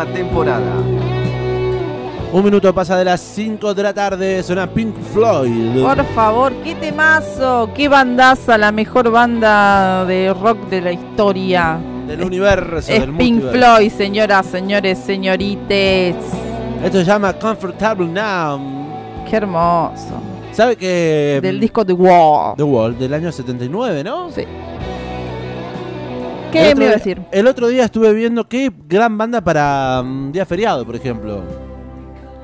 próxima temporada. Un minuto pasa de las 5 de la tarde, suena Pink Floyd. Por favor, qué temazo, qué bandaza, la mejor banda de rock de la historia. Del universo, Es del Pink multiverso. Floyd, señoras, señores, señorites. Esto se llama Comfortable Now. Qué hermoso. ¿Sabe que. Del disco The Wall. The Wall, del año 79, ¿no? Sí. ¿Qué me iba a decir? El otro día estuve viendo qué gran banda para mm, día feriado, por ejemplo.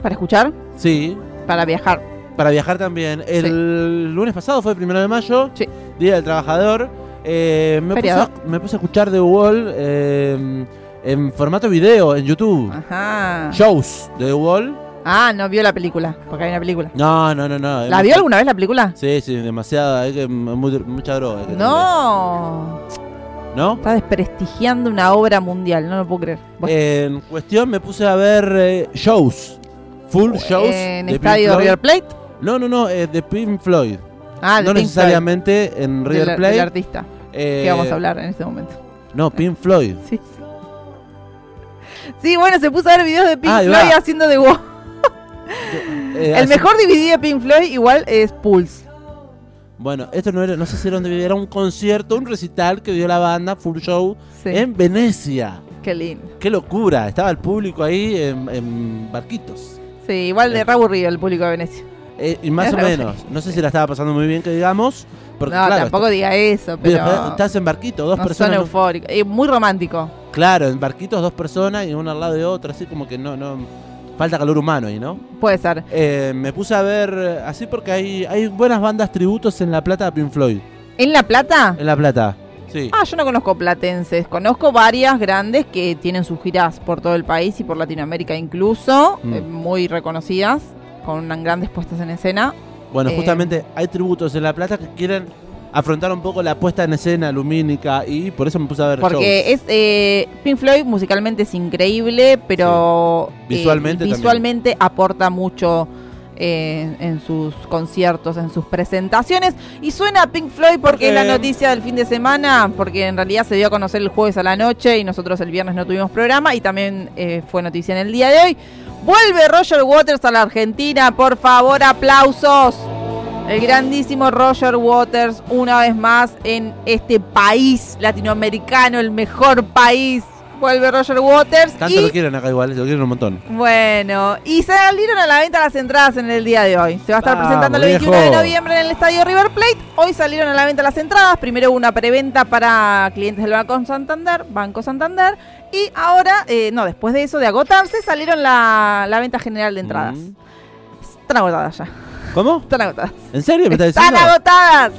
¿Para escuchar? Sí, Para viajar. para viajar también. El lunes pasado fue el primero de mayo, Sí. Día del Trabajador. Eh, me, puse a, me puse a escuchar The Wall eh, en formato video en YouTube. Ajá. Shows de The Wall. Ah, no vio la película, porque hay una película. No, no, no, no. ¿La vio alguna vez la película? Sí, sí, demasiada. Hay que, mu- mucha droga. que No. ¿No? Está desprestigiando una obra mundial, no lo puedo creer. Bueno, En cuestión me puse a ver eh, shows. Full shows. en de Pink estadio Floyd. River Plate. No, no, no, eh, de Pink Floyd. Ah, de no Pink necesariamente en River del, Plate. del artista eh, que vamos a hablar en este momento. No, Pink Floyd. Sí. Sí, bueno, se puso a ver videos de Pink Ah, Floyd va. haciendo The Wall. Eh, El mejor DVD de Pink Floyd igual es Pulse. Bueno, esto no era, no sé si era donde era un concierto, un recital que dio la banda, full show, Sí. en Venecia. Qué lindo. Qué locura, estaba el público ahí en, en barquitos. Sí, igual de re aburrido el público de Venecia. Eh, y más Es o menos, no sé si la estaba pasando muy bien que digamos, porque no, claro, tampoco diga eso, Pero pero. estás en barquito, dos no son personas. no- eufóricos. Es muy romántico. claro, en barquitos dos personas y uno al lado de otro, así como que no, no. Falta calor humano ahí, ¿no? Puede ser. Eh, me puse a ver eh, así porque hay, hay buenas bandas tributos en La Plata a Pink Floyd. ¿En La Plata? En La Plata, sí. Ah, yo no conozco platenses. Conozco varias grandes que tienen sus giras por todo el país y por Latinoamérica incluso, Mm. eh, muy reconocidas, con grandes puestas en escena. Bueno, eh, justamente hay tributos en La Plata que quieren afrontar un poco la puesta en escena lumínica y por eso me puse a ver Porque shows. es eh, Pink Floyd musicalmente es increíble, pero Sí. eh, Visualmente también. visualmente aporta mucho eh, en sus conciertos, en sus presentaciones. Y suena Pink Floyd porque es la noticia del fin de semana, porque en realidad se dio a conocer el jueves a la noche y nosotros el viernes no tuvimos programa y también eh, fue noticia en el día de hoy. Vuelve Roger Waters a la Argentina, por favor, aplausos. El grandísimo Roger Waters, una vez más en este país latinoamericano, el mejor país. Vuelve Roger Waters. Tanto y, lo quieren acá igual, lo quieren un montón. Bueno, y salieron a la venta las entradas en el día de hoy. Se va a estar Vamos, presentando el 21 de noviembre en el estadio River Plate. Hoy salieron a la venta las entradas. Primero hubo una preventa para clientes del Banco Santander, Banco Santander. Y ahora, eh, no, después de eso, de agotarse, salieron la, la venta general de entradas. Mm. Están agotadas ya. ¿Cómo? Están agotadas. ¿En serio me estás Están agotadas.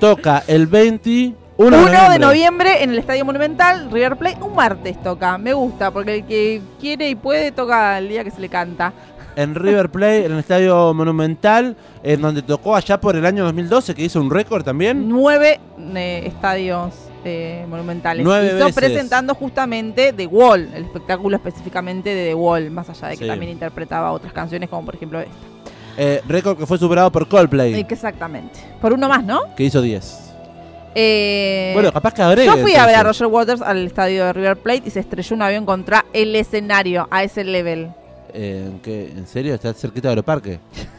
Toca el 21 1 de noviembre. de noviembre en el Estadio Monumental, River Plate. Un martes toca. Me gusta, porque el que quiere y puede toca el día que se le canta. En River Plate, en el Estadio Monumental, en donde tocó allá por el año 2012, que hizo un récord también. Nueve eh, estadios eh, monumentales. Nueve Hizo veces. presentando justamente The Wall, el espectáculo específicamente de The Wall, más allá de que Sí. también interpretaba otras canciones, como por ejemplo esta. Eh, récord que fue superado por Coldplay, exactamente. Por uno más, ¿no? que hizo 10. Eh, bueno, capaz que agregue. Yo fui a ver a. Roger Waters al estadio de River Plate y se estrelló un avión contra el escenario a ese level. Eh, ¿en, qué? ¿En serio? ¿Está cerquita de Aeroparque?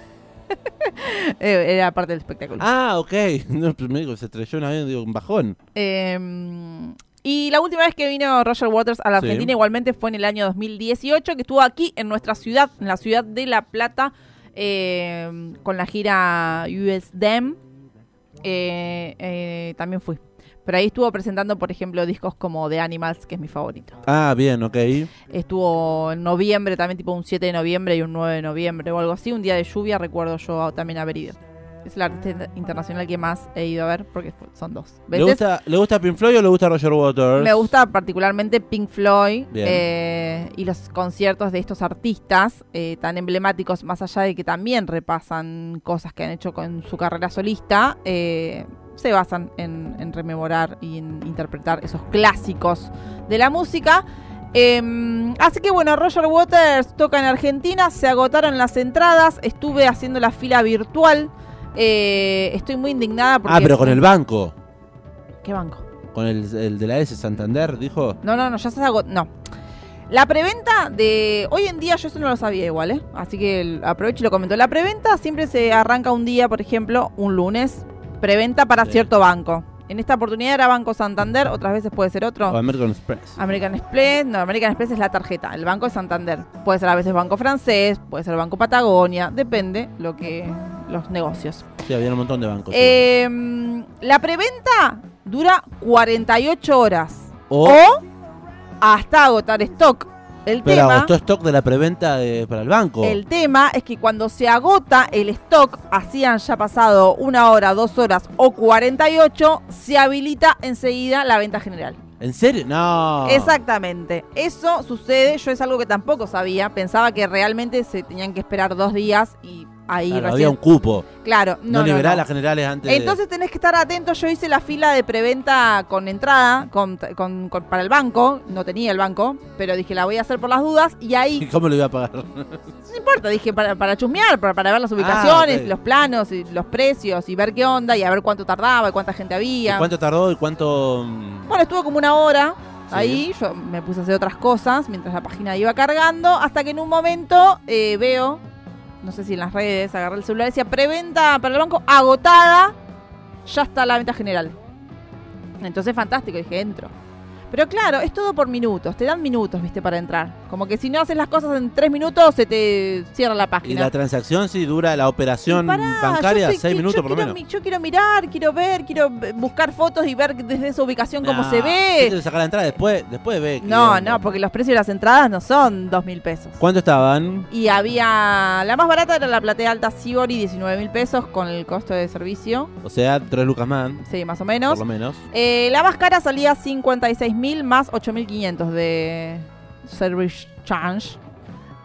Eh, era parte del espectáculo. Ah, ok. No, me digo, se estrelló un avión, digo, un bajón. Eh, y la última vez que vino Roger Waters a la Sí. Argentina igualmente fue en el año 2018, que estuvo aquí en nuestra ciudad, en la ciudad de La Plata, eh, con la gira US Dem. Eh, eh, también fui. Pero ahí estuvo presentando, por ejemplo, discos como The Animals, que es mi favorito. Ah, bien, ok. Estuvo en noviembre, también tipo un 7 de noviembre y un 9 de noviembre o algo así. Un día de lluvia, recuerdo yo también haber ido. Es el artista internacional que más he ido a ver porque son dos. ¿Le gusta, ¿Le gusta Pink Floyd o le gusta Roger Waters? Me gusta particularmente Pink Floyd eh, y los conciertos de estos artistas eh, tan emblemáticos, más allá de que también repasan cosas que han hecho con su carrera solista, eh, se basan en, en rememorar y en interpretar esos clásicos de la música. Eh, así que bueno, Roger Waters toca en Argentina, se agotaron las entradas, estuve haciendo la fila virtual. Eh, estoy muy indignada porque... Ah, pero con el banco. ¿Qué banco? Con el, el de la S Santander, dijo. No, no, no, ya se agotó. No. La preventa de. Hoy en día yo eso no lo sabía igual, ¿eh? Así que el- aprovecho y lo comento. La preventa siempre se arranca un día, por ejemplo, un lunes. Preventa para Sí. cierto banco. En esta oportunidad era Banco Santander, otras veces puede ser otro. O American Express. American Express, no, American Express es la tarjeta, el Banco de Santander. Puede ser a veces Banco Francés, puede ser Banco Patagonia, depende lo que los negocios. Sí, había un montón de bancos. sí. Eh, la preventa dura 48 horas o, o hasta agotar stock. El pero tema, agotó stock de la preventa de- para el banco. el tema es que cuando se agota el stock, así han ya pasado una hora, dos horas o 48, se habilita enseguida la venta general. ¿En serio? No. Exactamente. Eso sucede, yo es algo que tampoco sabía. Pensaba que realmente se tenían que esperar dos días y ahí Claro, recién. había un cupo. Claro, No, no, no, liberaba no. las generales antes. de- Entonces tenés que estar atento. Yo hice la fila de preventa con entrada con, con- con- para el banco. No tenía el banco, pero dije la voy a hacer por las dudas. Y ¿Y ahí, cómo lo iba a pagar? no importa, dije para, para chusmear, para, para ver las ubicaciones, Ah, ok. los planos, y los precios y ver qué onda y a ver cuánto tardaba y cuánta gente ¿Y había. cuánto tardó y cuánto.? mm, Bueno, estuvo como una hora Sí. ahí, yo me puse a hacer otras cosas mientras la página iba cargando, hasta que en un momento eh, veo, no sé si en las redes, agarré el celular, decía preventa para el banco agotada, ya está la venta general. Entonces fantástico, dije, entro. Pero claro, es todo por minutos, te dan minutos, viste, para entrar. Como que si no haces las cosas en tres minutos, se te cierra la Y página. la transacción, si dura la operación Y pará, bancaria, estoy- seis minutos por lo menos. mi- yo quiero mirar, quiero ver, quiero buscar fotos y ver desde esa ubicación cómo se ve. ¿qué te sacar la entrada después, después ve. No, no, porque los precios de las entradas no son dos mil pesos. ¿Cuánto estaban? Y había. La más barata era la platea alta Sibori, 19 mil pesos con el costo de servicio. O sea, tres lucas más, Sí, más o por menos. lo menos. Eh, la más cara salía 56 mil más 8.500 de service charge.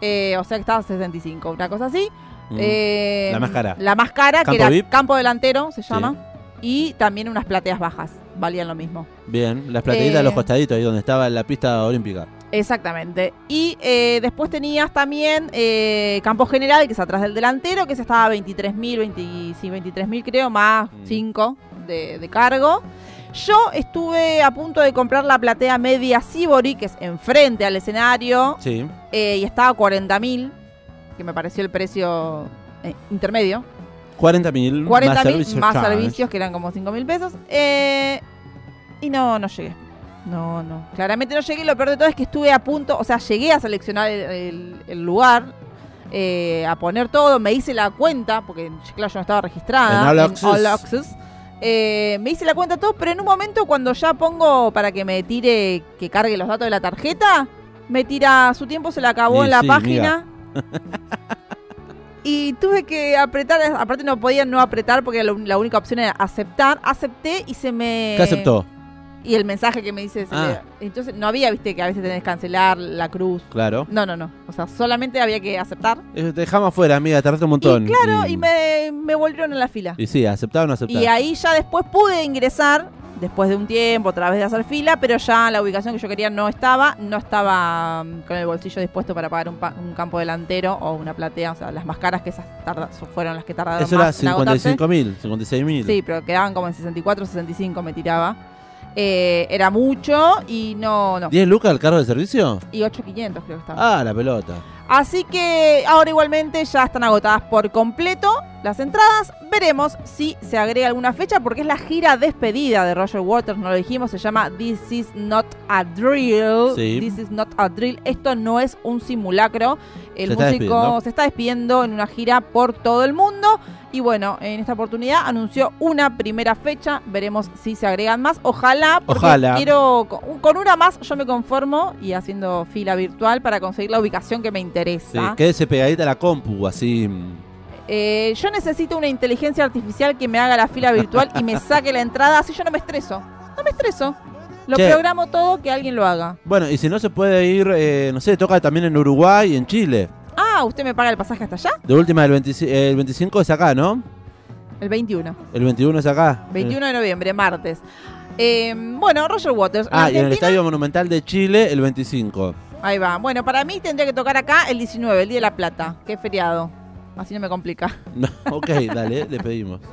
Eh, o sea que estaba 65, una cosa así. Mm. Eh, La más cara. La más cara, que era VIP. campo delantero, se Sí. llama. Y también unas plateas bajas, valían lo mismo. Bien, las plateditas de los Eh, costaditos, ahí donde estaba la pista olímpica. Exactamente. Y eh, después tenías también eh, campo general, que es atrás del delantero, que ese estaba 23.000, 20, sí, 23.000 creo, más Mm. 5 de, de cargo. Yo estuve a punto de comprar la platea media Sibori, que es enfrente al escenario, Sí. eh, y estaba a 40.000, que me pareció el precio eh, intermedio. 40 mil 40 más mil servicios. más servicios, que eran como 5 mil pesos. Eh, y no, no llegué. No, no. Claramente no llegué. Lo peor de todo es que estuve a punto, o sea, llegué a seleccionar el, el- el lugar, eh, a poner todo. Me hice la cuenta, porque claro, yo no estaba registrada. En All Access. All Access. Eh, me hice la cuenta todo, pero en un momento cuando ya pongo para que me tire, que cargue los datos de la tarjeta, me tira su tiempo, se le acabó en la sí, página. y tuve que apretar, aparte no podía no apretar porque la, la única opción era aceptar. Acepté y se me... ¿Qué aceptó? Y el mensaje que me dice... Ah. entonces no había, viste, que a veces tenés que cancelar la cruz. Claro. No, no, no. O sea, solamente había que aceptar. Eh, Te dejamos afuera, amiga, tardaste un montón. Y claro, y, me, me volvieron a la fila. Y sí, no aceptado. Y ahí ya después pude ingresar, después de un tiempo, otra vez de hacer fila, pero ya la ubicación que yo quería no estaba, no estaba mm, con el bolsillo dispuesto para pagar un, pa- un campo delantero o una platea, o sea, las más caras que esas fueron las que tardaron Eso era más en agotarse. 55 mil, 56 mil. Sí, pero quedaban como en 64, 65 me tiraba. Eh, era mucho y no, no. ¿10 lucas el cargo de servicio? Y 8.500 creo que estaba. Ah, la pelota. Así que ahora igualmente ya están agotadas por completo las entradas. Veremos si se agrega alguna fecha porque es la gira despedida de Roger Waters, no lo dijimos, se llama This is not a drill. Sí. This is not a drill. Esto no es un simulacro. El Se está músico despidiendo. se está despidiendo en una gira por todo el mundo. Y bueno, en esta oportunidad anunció una primera fecha. Veremos si se agregan más. Ojalá, porque Ojalá. quiero. Con, una más yo me conformo y haciendo fila virtual para conseguir la ubicación que me Sí, interesa. quédese pegadita a la compu, así. mm. Eh, yo necesito una inteligencia artificial que me haga la fila virtual y me saque la entrada, así yo no me estreso. No me estreso. Lo Che. programo todo que alguien lo haga. Bueno, y si no se puede ir, eh, no sé, toca también en Uruguay y en Chile. Ah, ¿usted me paga el pasaje hasta allá? De última, el, 25 el 25 es acá, ¿no? El 21. El 21 es acá. 21 de noviembre, martes. Eh, bueno, Roger Waters. Ah, y en el Estadio Monumental de Chile el 25. Ahí va. Bueno, para mí tendría que tocar acá el 19, el Día de la Plata, que es feriado. Así no me complica. No, ok, dale, le pedimos.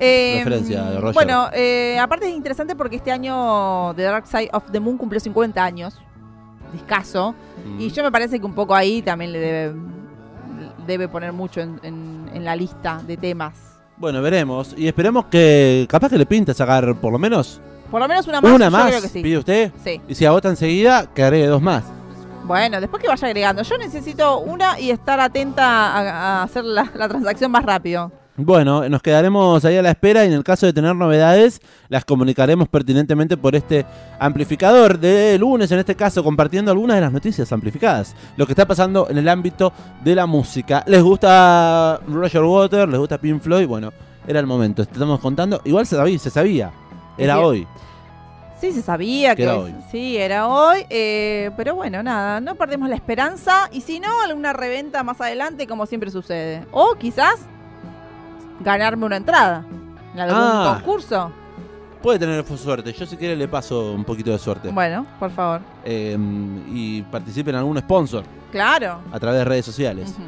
Eh, Referencia de Roger. Bueno, eh, aparte es interesante porque este año The Dark Side of the Moon cumplió 50 años. discazo. Mm. Y yo me parece que un poco ahí también le debe, debe poner mucho en, en- en la lista de temas. Bueno, veremos. Y esperemos que. Capaz que le pinta sacar por lo menos Por lo menos una más. una yo más. creo que sí. ¿Pide usted? Sí. Y si agota enseguida, que agregue dos más. Bueno, después que vaya agregando. Yo necesito una y estar atenta a, a hacer la, la transacción más rápido. Bueno, nos quedaremos ahí a la espera y en el caso de tener novedades, las comunicaremos pertinentemente por este amplificador de lunes, en este caso, compartiendo algunas de las noticias amplificadas. Lo que está pasando en el ámbito de la música. ¿Les gusta Roger Water? ¿Les gusta Pink Floyd? Bueno, era el momento. Te estamos contando. Igual se sabía, se sabía. Era hoy. Sí, se sabía Que era hoy. sí, era hoy, eh, pero bueno, nada, no perdemos la esperanza y si no, alguna reventa más adelante como siempre sucede. O quizás ganarme una entrada en algún Ah. concurso. Puede tener suerte. Yo si quiere le paso un poquito de suerte. Bueno, por favor. Eh, y participe en algún sponsor Claro. a través de redes sociales. Ujú.